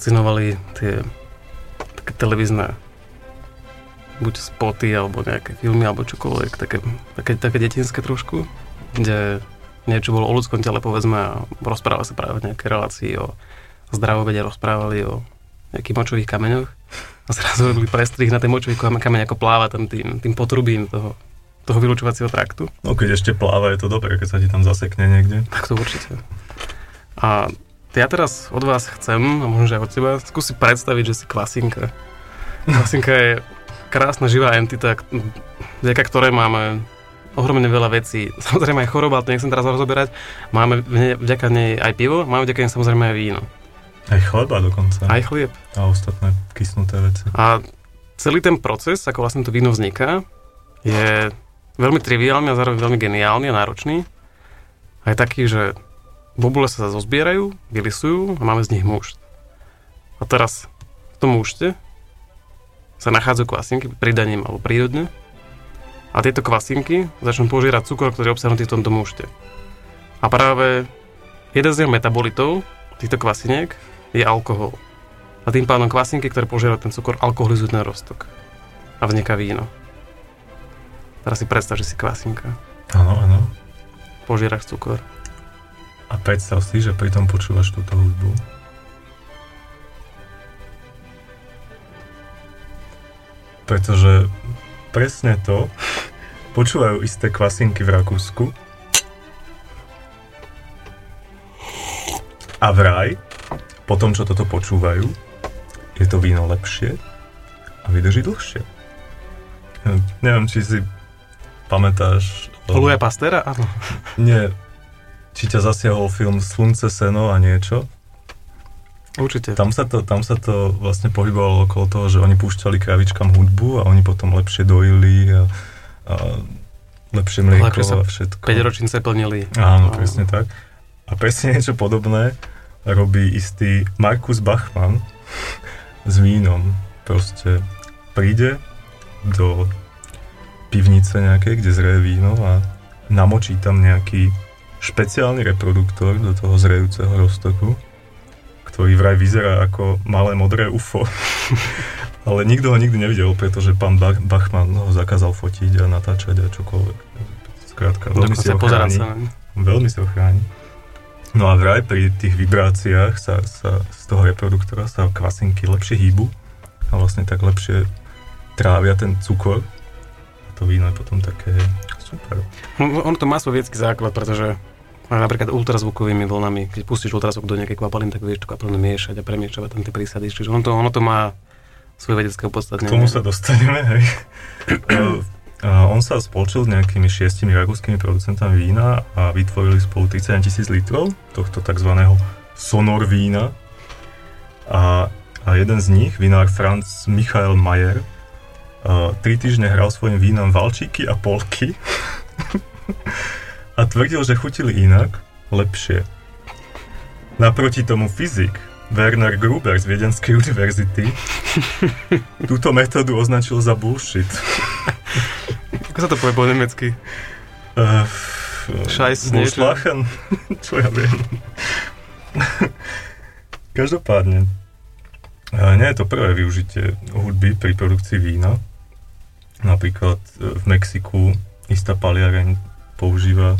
fascinovali tie také televízne buď spoty, alebo nejaké filmy, alebo čokoľvek, také, také, také detinské trošku, kde niečo bolo o ľudskom tele, povedzme, a rozpráva sa práve v nejakej relácii o zdravovede, rozprávali o nejakých močových kameňoch a zrazu robili prestrih na ten močový kame- kameň, ako pláva tam tým, tým potrubím toho, toho vylučovacieho traktu. No keď ešte pláva, je to dobré, keď sa ti tam zasekne niekde. Tak to určite. A ja teraz od vás chcem, a možno, aj od teba, skúsi predstaviť, že si kvasinka. Kvasinka je krásna živá entita, vďaka ktorej máme ohromne veľa vecí. Samozrejme aj choroba, ale to nechcem teraz rozoberať. Máme vďaka nej aj pivo, máme vďaka nej samozrejme aj víno. Aj chleba dokonca. Aj chlieb. A ostatné kysnuté veci. A celý ten proces, ako vlastne to víno vzniká, je veľmi triviálny a zároveň veľmi geniálny a náročný. A je taký, že bobule sa zozbierajú, vylisujú a máme z nich mušt. A teraz v tom mušte sa nachádzajú kvasinky pridaním alebo prírodne. A tieto kvasinky začnú požierať cukor, ktorý je obsahnutý v tomto mušte. A práve jeden z jeho metabolitov, týchto kvasiniek, je alkohol. A tým pádom kvasinky, ktoré požierajú ten cukor, alkoholizujú ten roztok. A vzniká víno. Teraz si predstav, že si kvasinka. Áno, áno. Požieraš cukor. A predstav si, že pritom počúvaš túto hudbu. Pretože presne to počúvajú isté kvasinky v Rakúsku. A vraj, po tom, čo toto počúvajú, je to víno lepšie a vydrží dlhšie. Neviem, či si pamätáš... Poluje Pastera? Áno. Nie. Či ťa zasiahol film Slunce, seno a niečo? Určite. Tam sa, to, tam sa to vlastne pohybovalo okolo toho, že oni púšťali kravičkám hudbu a oni potom lepšie dojili a, a lepšie mlieko sa a všetko. 5 ročnice plnili. Áno, presne tak. A presne niečo podobné robí istý Markus Bachmann s vínom. Proste príde do pivnice nejakej, kde zreje víno a namočí tam nejaký špeciálny reproduktor do toho zrejúceho roztoku, ktorý vraj vyzerá ako malé modré UFO. Ale nikto ho nikdy nevidel, pretože pán Bach- Bachmann ho zakázal fotiť a natáčať a čokoľvek. Skrátka, veľmi si ho chráni. Veľmi sa ho chráni. No a vraj pri tých vibráciách sa, sa z toho reproduktora sa kvasinky lepšie hýbu a vlastne tak lepšie trávia ten cukor. A to víno je potom také super. No, ono to má svoj vedecký základ, pretože napríklad ultrazvukovými vlnami, keď pustíš ultrazvuk do nejakej kvapaliny, tak vieš tú kvapalinu miešať a premiešať tam tie prísady. Čiže ono to, ono to má svoje vedecké K opodstatnenie. tomu sa dostaneme, hej. A on sa spolčil s nejakými šiestimi rakúskymi producentami vína a vytvorili spolu 31 tisíc litrov tohto tzv. sonor vína. A, a jeden z nich, vinár Franz Michael Mayer, uh, tri týždne hral svojim vínom valčíky a polky a tvrdil, že chutili inak, lepšie. Naproti tomu fyzik Werner Gruber z Viedenskej univerzity túto metódu označil za bullshit. Ako sa to povie po nemecky? Uh, Scheiß niečo. Bullschlachen, čo ja viem. Každopádne, uh, nie je to prvé využitie hudby pri produkcii vína. Napríklad uh, v Mexiku istá paliareň používa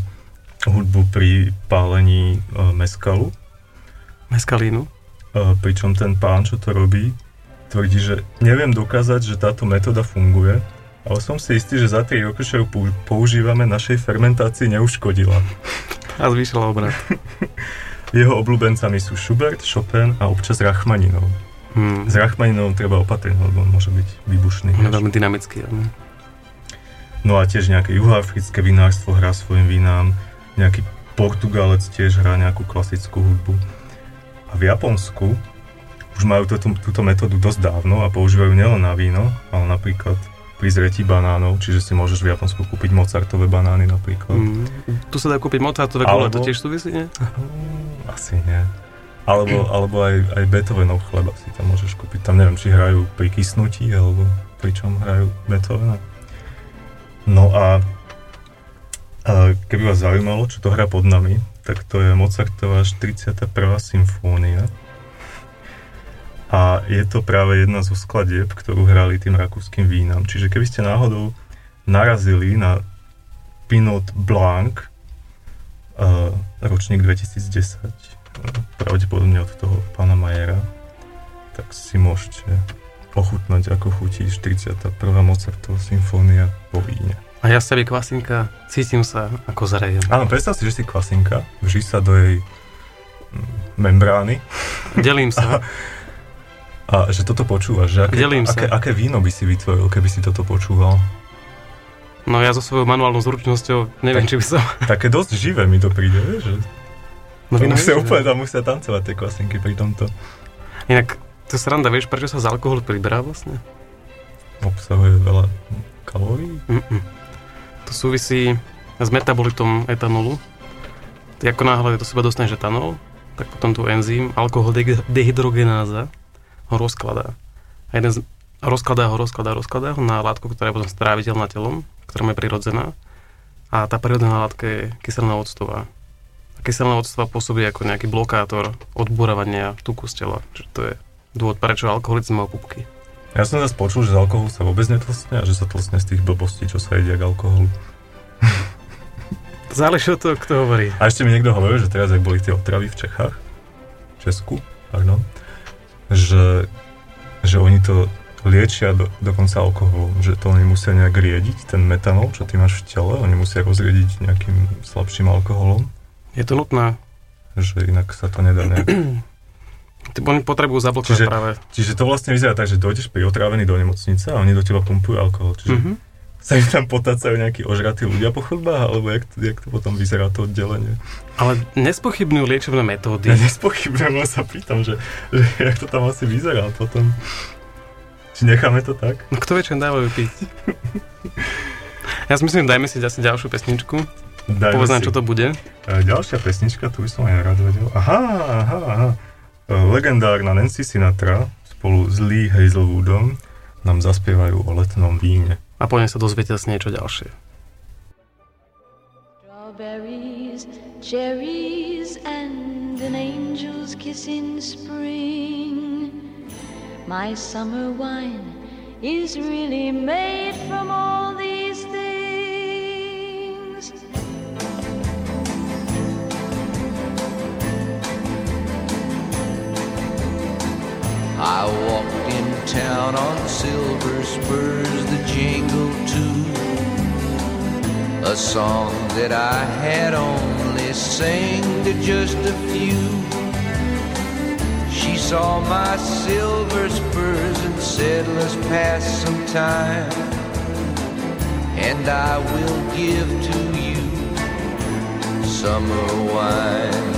hudbu pri pálení uh, meskalu. Meskalínu. Uh, pričom ten pán, čo to robí, tvrdí, že neviem dokázať, že táto metóda funguje, ale som si istý, že za 3 roky, čo ju pou- používame, našej fermentácii neuškodila. A zvýšila obrad. Jeho obľúbencami sú Schubert, Chopin a občas Rachmaninov. Hmm. S Rachmaninom treba opatrne, lebo on môže byť výbušný. Vieš. veľmi dynamický. áno. No a tiež nejaké juhoafrické vinárstvo hrá svojim vínám, nejaký Portugalec tiež hrá nejakú klasickú hudbu. A v Japonsku už majú túto, túto metódu dosť dávno a používajú nielen na víno, ale napríklad pri zretí banánov, čiže si môžeš v Japonsku kúpiť Mozartové banány napríklad. Mm. Tu sa dá kúpiť Mozartové gule, to tiež súvisí, nie? Asi nie. Alebo, alebo aj, aj Beethovenov chleba si tam môžeš kúpiť. Tam neviem, či hrajú pri kysnutí, alebo pri čom hrajú Beethovena. No a, a keby vás zaujímalo, čo to hrá pod nami, tak to je Mozartová 41. symfónia. A je to práve jedna zo skladieb, ktorú hrali tým rakúskym vínam. Čiže keby ste náhodou narazili na Pinot Blanc, uh, ročník 2010, uh, pravdepodobne od toho pána Majera, tak si môžete ochutnať, ako chutí 41. Mozartová symfónia po víne. A ja tebe kvasinka cítim sa ako zrejem. Áno, predstav si, že si kvasinka, vží sa do jej mm, membrány Delím sa. a že toto počúvaš, že aké, Delím sa. aké, víno by si vytvoril, keby si toto počúval? No ja so svojou manuálnou zručnosťou neviem, či by som... Také dosť živé mi to príde, vieš, že No, to musia úplne, tam musia tancovať tie klasinky pri tomto. Inak, to sranda, vieš, prečo sa z alkoholu priberá vlastne? Obsahuje veľa kalórií. Mm-mm. To súvisí s metabolitom etanolu. Ty ako náhle do seba dostaneš etanol, tak potom tu enzym alkohol de- dehydrogenáza ho rozkladá. A jeden z, rozkladá ho, rozkladá, rozkladá ho na látku, ktorá je potom stráviteľná telom, ktorá je prirodzená. A tá prirodzená látka je kyselná octová. Kyselná octová pôsobí ako nejaký blokátor odburávania tuku z tela. Čiže to je dôvod, prečo alkoholici majú pupky. Ja som zase počul, že z alkoholu sa vôbec netlstne a že sa tlstne z tých blbostí, čo sa jedia k alkoholu. Záleží od toho, kto hovorí. A ešte mi niekto hovoril, že teraz, ak boli tie otravy v Čechách, v Česku, pardon, že, že oni to liečia do, dokonca alkoholom, že to oni musia nejak riediť, ten metanol, čo ty máš v tele, oni musia rozriediť nejakým slabším alkoholom, Je to nutné. že inak sa to nedá nejak... Ty- Oni potrebujú zablokovať Čiže- práve. Čiže to vlastne vyzerá tak, že dojdeš pri otrávený do nemocnice a oni do teba pumpujú alkohol. Čiže Mhm. sa im tam potácajú nejakí ožratí ľudia po chodbách, alebo jak to, jak to potom vyzerá to oddelenie. Ale nespochybňujú liečebné metódy. Ja nespochybňujem, len sa pýtam, že, že jak to tam asi vyzerá potom. Či necháme to tak? No kto vie, čo dávajú piť? Ja si myslím, dajme si asi ďalšiu pesničku. Dajme Povedz nám, si. čo to bude. E, Ďalšia pesnička, tu by som aj rád vedel. Aha, aha, aha. E, Legendárna Nancy Sinatra spolu s Lee Hazelwoodom nám zaspievajú o letnom víne. A po nej sa dozviete zase niečo ďalšie. Strawberries, cherries, and an angel's kiss in spring. My summer wine is really made from all these things. I walked in town on silver spurs that jingle too. A song that I had only sang to just a few. She saw my silver spurs and said, Let's pass some time. And I will give to you summer wine.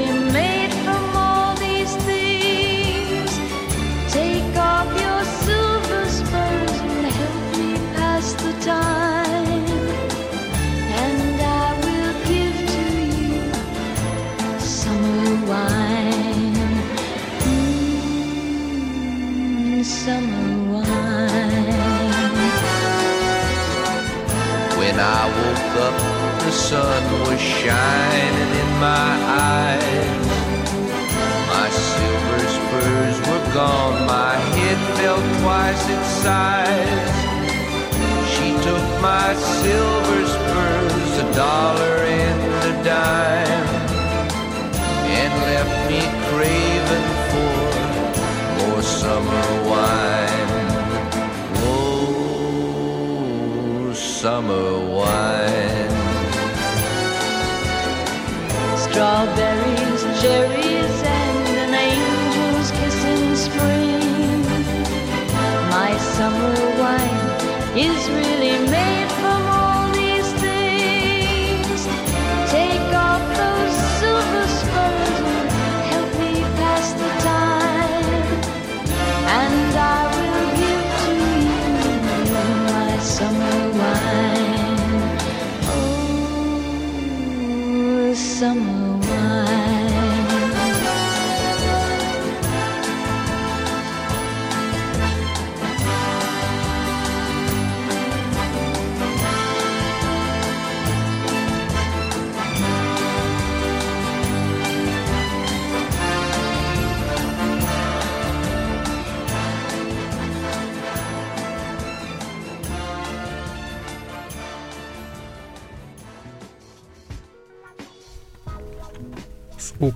sun was shining in my eyes. My silver spurs were gone, my head felt twice its size. She took my silver spurs, a dollar wine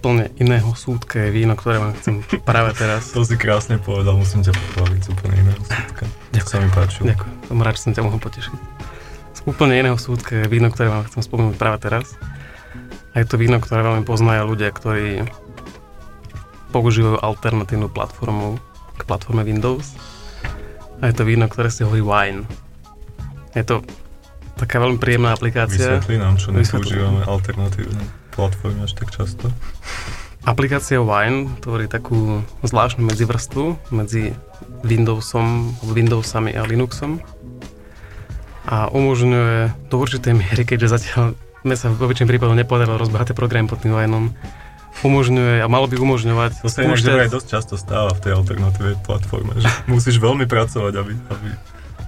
úplne iného súdka je víno, ktoré vám chcem práve teraz. To si krásne povedal, musím ťa pochváliť z úplne iného súdka. To sa mi páčilo. Ďakujem, som rád, že som ťa mohol potešiť. Z úplne iného súdka je víno, ktoré vám chcem spomenúť práve teraz. A je to víno, ktoré veľmi poznajú ľudia, ktorí používajú alternatívnu platformu k platforme Windows. A je to víno, ktoré si hovorí Wine. Je to taká veľmi príjemná aplikácia. Vysvetli nám, čo nepoužívame alternatívne platformy až tak často. Aplikácia Wine tvorí takú zvláštnu medzivrstvu medzi Windowsom, Windowsami a Linuxom a umožňuje do určitej miery, keďže zatiaľ sme sa v väčším prípadoch nepodarilo rozbehať tie programy pod tým Wineom, umožňuje a malo by umožňovať To sa inak dosť často stáva v tej alternatívnej platforme, že musíš veľmi pracovať, aby, aby,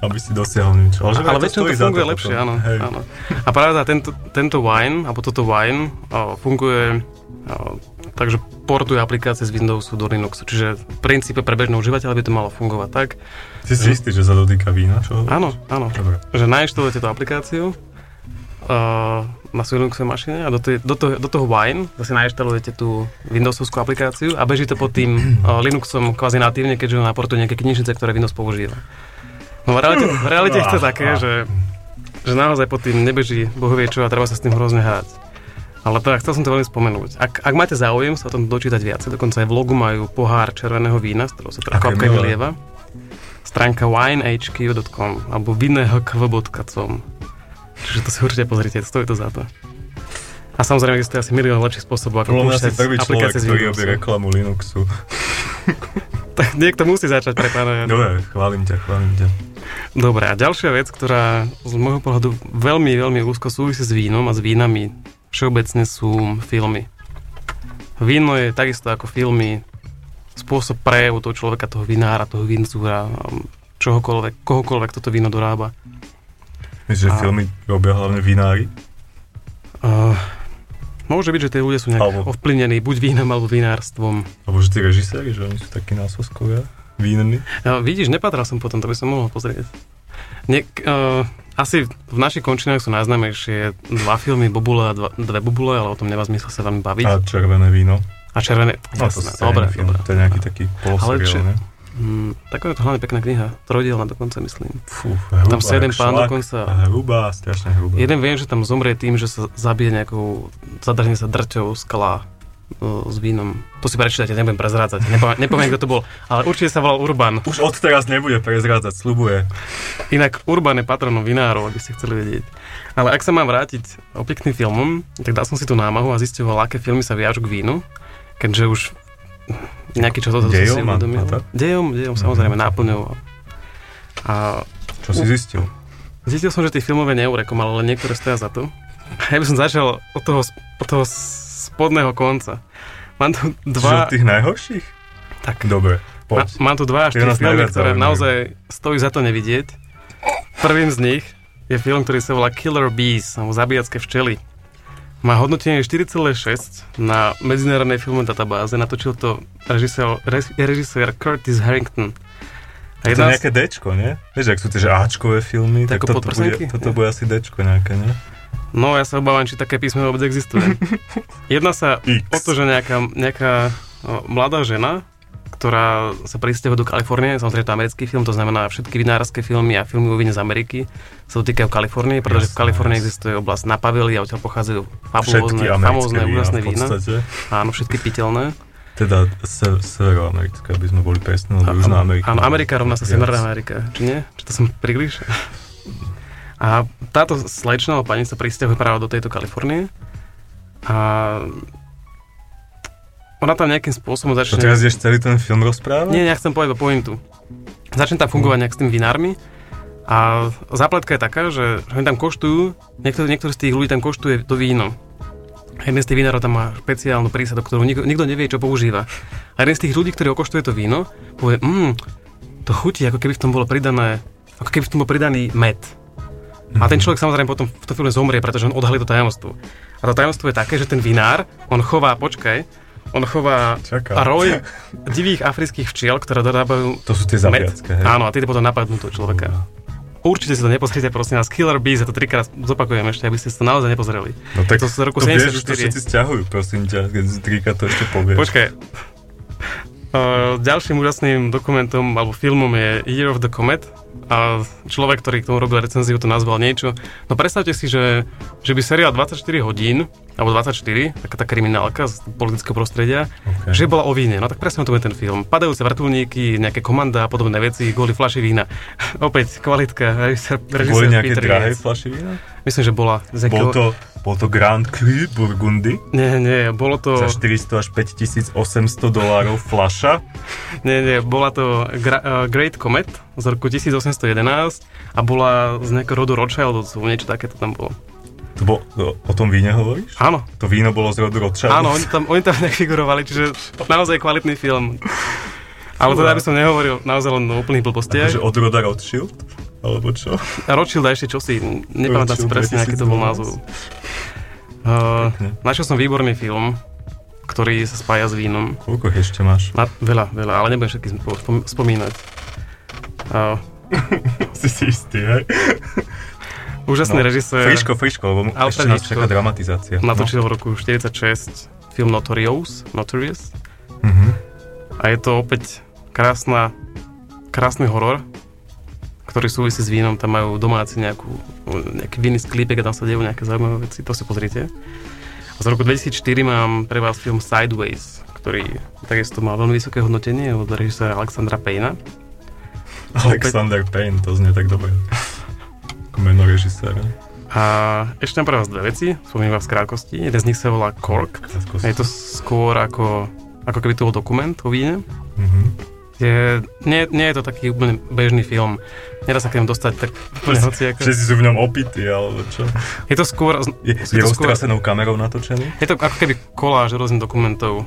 aby si dosiahol niečo. Ale, ale väčšinou to funguje lepšie, áno, Hej. áno. A práve tento, tento wine, alebo toto wine, o, funguje o, takže portuje aplikácie z Windowsu do Linuxu. Čiže v princípe pre bežného užívateľa by to malo fungovať tak, Si si istý, že sa dotýka vína? Čo? Áno, áno. Dobre. Že nainštalujete tú aplikáciu uh, na Linuxovej mašine a do, tej, do, toho, do toho Wine zase nainštalujete tú Windowsovskú aplikáciu a beží to pod tým uh, Linuxom kvázi natívne, keďže ho naportuje nejaké knižnice, ktoré Windows používa. No v realite, v realite chce také, že, že naozaj pod tým nebeží boh vie čo a treba sa s tým hrozne hrať. Ale teda chcel som to veľmi spomenúť. Ak, ak máte záujem sa o tom dočítať viac, dokonca aj v logu majú pohár červeného vína, z ktorého sa teda kvapka vylieva. Stránka winehq.com alebo vinehq.com Čiže to si určite pozrite, stojí to za to. A samozrejme existuje asi milión lepších spôsobov, ako Bol asi púšťať človek, aplikácie z ktorý Windowsu. reklamu Linuxu. Tak niekto musí začať pre pána Jana. Dobre, chválim ťa, chválim ťa. Dobre, a ďalšia vec, ktorá z môjho pohľadu veľmi, veľmi úzko súvisí s vínom a s vínami, všeobecne sú filmy. Víno je takisto ako filmy spôsob prejavu toho človeka, toho vinára, toho vincúra, čohokoľvek, kohokoľvek toto víno dorába. Myslíš, že A- filmy robia hlavne vinári? Uh, môže byť, že tie ľudia sú nejak Alebo- ovplyvnení buď vínom alebo vinárstvom. Alebo že tí režiséri, že oni sú takí násoskovia? Vínni? Ja, vidíš, nepatral som potom, to by som mohol pozrieť. Nie, uh, asi v našich končinách sú najznámejšie dva filmy, Bobule a dva, dve Bobule, ale o tom nemá zmysel sa veľmi baviť. A červené víno? A červené, No, to jasné, scény dobre, dobre. to je nejaký taký poloseriál, ne? Mm, taká je to hlavne pekná kniha, trojdielna dokonca myslím. Fú, hrubá, Tam sa jeden pán šlak. dokonca- Hrubá, strašne hrubá. Jeden viem, že tam zomrie tým, že sa zabije nejakou, zadrhne sa drťou skla uh, s vínom. To si prečítate, nebudem prezrádzať, nepoviem, nepoviem, kto to bol, ale určite sa volal Urban. Už od teraz nebude prezrádzať, slubuje. Inak Urban je patronom vinárov, ak by ste chceli vedieť. Ale ak sa mám vrátiť o pekným filmom, tak dal som si tú námahu a zistoval, aké filmy sa viažu k vínu, keďže už nejaký čas to Dejom si uvedomil. Dejom, dejom, samozrejme, náplňou. A Čo si zistil? zistil som, že tie filmové neurekom, ale niektoré stoja za to. A ja by som začal od toho, od toho spodného konca. Mám tu Dva... dva... Že od tých najhorších? Tak, Dobre, Ma, poď. mám tu dva až tri filmy, ktoré naozaj stojí za to nevidieť. Prvým z nich je film, ktorý sa volá Killer Bees, alebo Zabíjacké včely. Má hodnotenie 4,6 na medzinárodnej filmovej databáze. Natočil to režisér, režisér Curtis Harrington. A To je jedna z- nejaké Dčko, nie? Vieš, ak sú tie že Ačkové filmy, Tak toto bude, toto bude asi Dčko nejaké, nie? No, ja sa obávam, či také písmeno vôbec existuje. Jedná sa X. o to, že nejaká, nejaká mladá žena, ktorá sa presťahuje do Kalifornie. Samozrejme, to americký film, to znamená všetky vinárske filmy a filmy víne z Ameriky sa dotýkajú Kalifornie, pretože v Kalifornii existuje oblasť Napavely a odtiaľ pochádzajú fabulózne, famózne, úžasné vína. Áno, všetky piteľné. Teda se, severoamerické, aby sme boli presní, lebo Južná Amerika. Áno, Amerika rovná sa. Severná Amerika, či nie? Či to som príliš? A táto alebo pani sa pristahuje práve do tejto Kalifornie a ona tam nejakým spôsobom To začne... teraz ideš celý ten film rozprávať? Nie, ja chcem povedať pointu. Začne tam fungovať nejak s tými vinármi a zápletka je taká, že, oni tam koštujú, niektorý, niektorý z tých ľudí tam koštuje to víno. A jeden z tých vinárov tam má špeciálnu prísadu, ktorú nikto, nikto nevie, čo používa. A jeden z tých ľudí, ktorý okoštuje to víno, povie, mm, to chutí, ako keby v tom bolo pridané, ako keby v tom bol pridaný med. A ten človek samozrejme potom v tom filme zomrie, pretože on odhalí to tajomstvo. A to tajomstvo je také, že ten vinár, on chová, počkaj, on chová Čakám. roj divých afrických včiel, ktoré dodávajú To sú tie hej? Áno, a tie potom napadnú toho človeka. Určite si to nepozrite, prosím vás. Killer Bees, ja to trikrát zopakujem ešte, aby ste si to naozaj nepozreli. No tak to z roku to vieš, že to 74. všetci stiahujú, prosím ťa, keď z trika to ešte povieš. Počkaj. Uh, ďalším úžasným dokumentom alebo filmom je Year of the Comet a človek, ktorý k tomu robil recenziu, to nazval niečo. No predstavte si, že, že by seriál 24 hodín, alebo 24, taká tá kriminálka z politického prostredia, Ok. že bola o víne. No tak presne o tom je ten film. Padajúce vrtulníky, nejaké komanda a podobné veci, kvôli fľaši vína. Opäť kvalitka. Boli nejaké Peter drahé fľaše vína? Myslím, že bola. Z Bol nejakého- to, bol to Grand Cru Burgundy Nie, nie, bolo to... za 400 až 5800 dolárov fľaša. Nie, nie, bola to Gra- uh, Great Comet z roku 1811 a bola z nejakého rodu Rothschildovcov, niečo takéto tam bolo. To bol, o, tom víne hovoríš? Áno, To víno bolo z rodu Rothschildov? áno, oni tam, oni tam nefigurovali, čiže naozaj kvalitný film. Ale teda by som nehovoril naozaj len o úplných blbostiach. Akože od roda Rothschild? Alebo čo? Rothschild a ešte čosi, nepamätám si Rothschild presne, aký to bol 2012. názov. Uh, našiel som výborný film, ktorý sa spája s vínom. Koľko ešte máš? Na, veľa, veľa, ale nebudem všetky spom- spomínať. Uh, Si si istý, hej? Úžasný režisér. Friško, friško, lebo mu- ešte nás čaká dramatizácia. Natočil v roku 46 film Notorious, Notorious. No. Mhm. A je to opäť krásna, krásny horor, ktorý súvisí s vínom. Tam majú domáci nejakú, nejaký vinný sklípek a tam sa dejú nejaké zaujímavé veci. To si pozrite. A z roku 2004 mám pre vás film Sideways, ktorý takisto mal veľmi vysoké hodnotenie od režiséra Alexandra Payna. Alexander Payne, to znie tak dobre. Ako meno režiséra. A ešte pre vás dve veci, spomínam vás v krátkosti. Jeden z nich sa volá Cork. Je to skôr ako, ako keby to bol dokument o víne. Mhm. Je, nie, nie je to taký úplne bežný film. Nedá sa k nemu dostať tak úplne hociako. Všetci sú v ňom opití, alebo čo? Je to skôr, Je, je je to skôr, kamerou natočený? je to ako keby koláž rôznych dokumentov.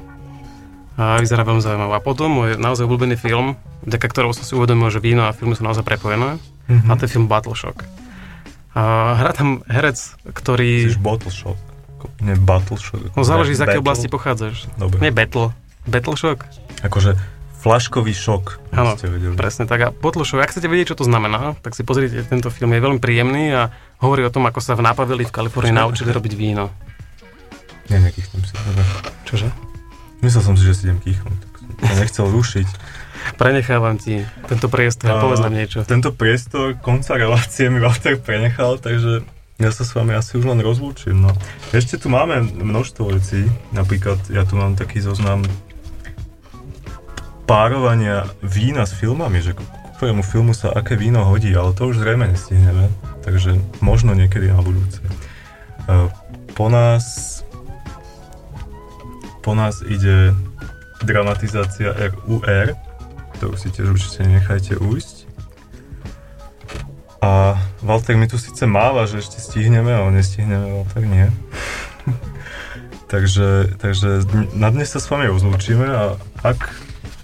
A vyzerá veľmi zaujímavé. A potom môj naozaj obľúbený film, vďaka ktorému som si uvedomil, že víno a filmy sú naozaj prepojené. Mhm. A to je film Battle Shock. A hrá tam herec, ktorý... Myslíš Bottle Shock? Nie Battle Shock. No záleží, z akej oblasti pochádzaš. Dobre. Nie Battle. Battle Shock? Akože flaškový šok. Áno, presne tak. A Bottle Shock, ak chcete vedieť, čo to znamená, tak si pozrite tento film. Je veľmi príjemný a hovorí o tom, ako sa v Napaveli v Kalifornii naučili robiť víno. Nie, nekýchnem si. Dobre. Čože? Myslel som si, že si idem kýchnuť. Tak som nechcel rušiť. Prenechávam ti tento priestor a povedz nám niečo. Tento priestor konca relácie mi Walter prenechal, takže ja sa s vami asi už len rozlúčim. No. Ešte tu máme množstvo vecí. Napríklad ja tu mám taký zoznam párovania vína s filmami, že ktorému filmu sa aké víno hodí, ale to už zrejme nestihneme, takže možno niekedy na budúce. E, Po nás po nás ide dramatizácia RUR, ktorú si tiež určite nechajte ujsť. A Walter mi tu síce máva, že ešte stihneme, ale nestihneme, Walter nie. takže, takže na dnes sa s vami rozlúčime a ak,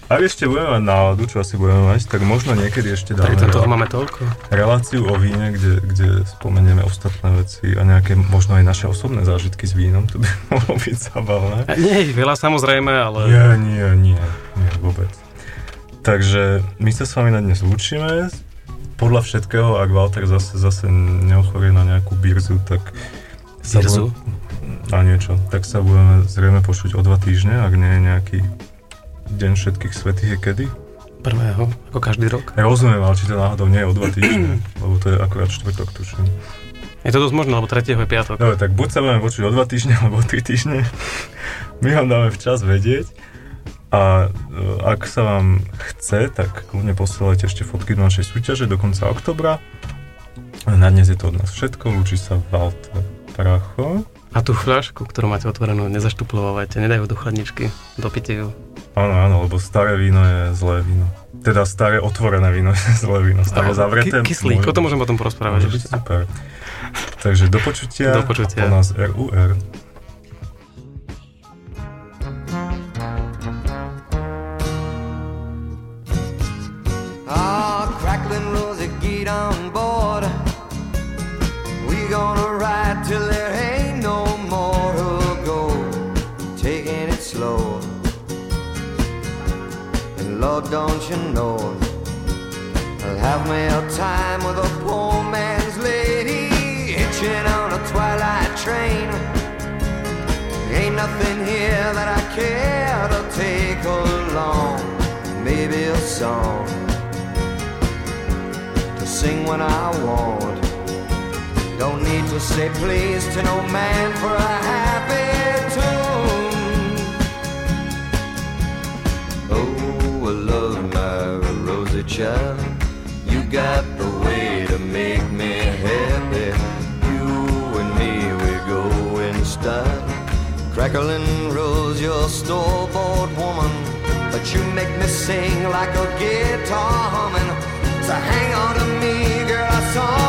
ak ešte budeme mať náladu, čo asi budeme mať, tak možno niekedy ešte dáme Tak rela- máme toľko. reláciu o víne, kde, kde spomenieme ostatné veci a nejaké možno aj naše osobné zážitky s vínom, to by mohlo byť zabavné. Nie veľa samozrejme, ale Nie, nie, nie, nie, vôbec. Takže my sa s vami na dnes lúčime. Podľa všetkého, ak Walter zase, zase neochorie na nejakú birzu, tak... sa Birzu? Na niečo. Tak sa budeme zrejme počuť o dva týždne, ak nie je nejaký Deň všetkých svetých je kedy? Prvého, ako každý rok. Ja rozumiem, ale či to náhodou nie je o dva týždne, lebo to je akurát štvrtok, tuším. Je to dosť možné, lebo 3. je piatok. Dobre, tak buď sa budeme počuť o dva týždne, alebo o tri týždne. My vám dáme včas vedieť. A e, ak sa vám chce, tak kľudne posielajte ešte fotky do našej súťaže do konca oktobra. Na dnes je to od nás všetko. Lúči sa Walter Pracho. A tú fľašku, ktorú máte otvorenú, nezaštuplovávajte, nedajú do chladničky, dopite ju. Áno, áno, lebo staré víno je zlé víno. Teda staré otvorené víno je zlé víno. Staré Áno, zavreté... ky- Kyslík, o tom môžem potom porozprávať. Môže byť super. Takže do počutia. Do počutia. A po nás RUR. Don't you know, I'll have me a time with a poor man's lady hitching on a twilight train. Ain't nothing here that I care to take along. Maybe a song to sing when I want. Don't need to say please to no man for a happy child. You got the way to make me happy. You and me, we go in style. Crackling rose, your store-bought woman. But you make me sing like a guitar humming. So hang on to me, girl, our song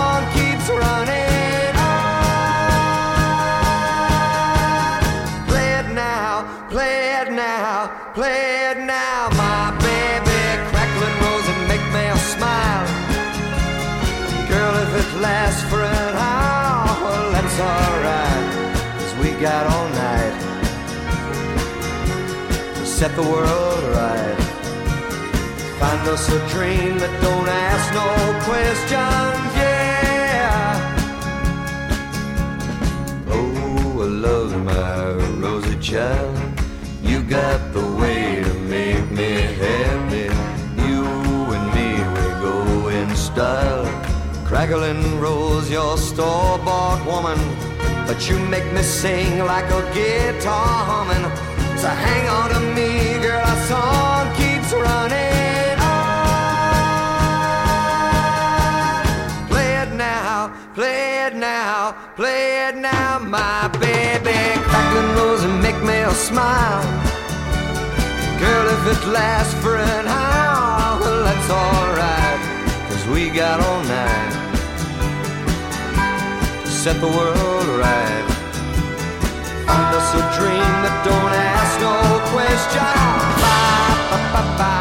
set the world right. Find us a dream that don't ask no questions, yeah. Oh, I love my rosy child. You got the way to make me happy. You and me, we go in style. Crackling rose, your store-bought woman. But you make me sing like a guitar humming. So hang on to me, girl, our song keeps running on. Play it now, play it now, play it now, my baby. Crackling rose and make me smile. Girl, if it lasts for an hour, well, that's alright. Cause we got all night to set the world right. Just a dream that don't ask no question. Bye, bye, bye,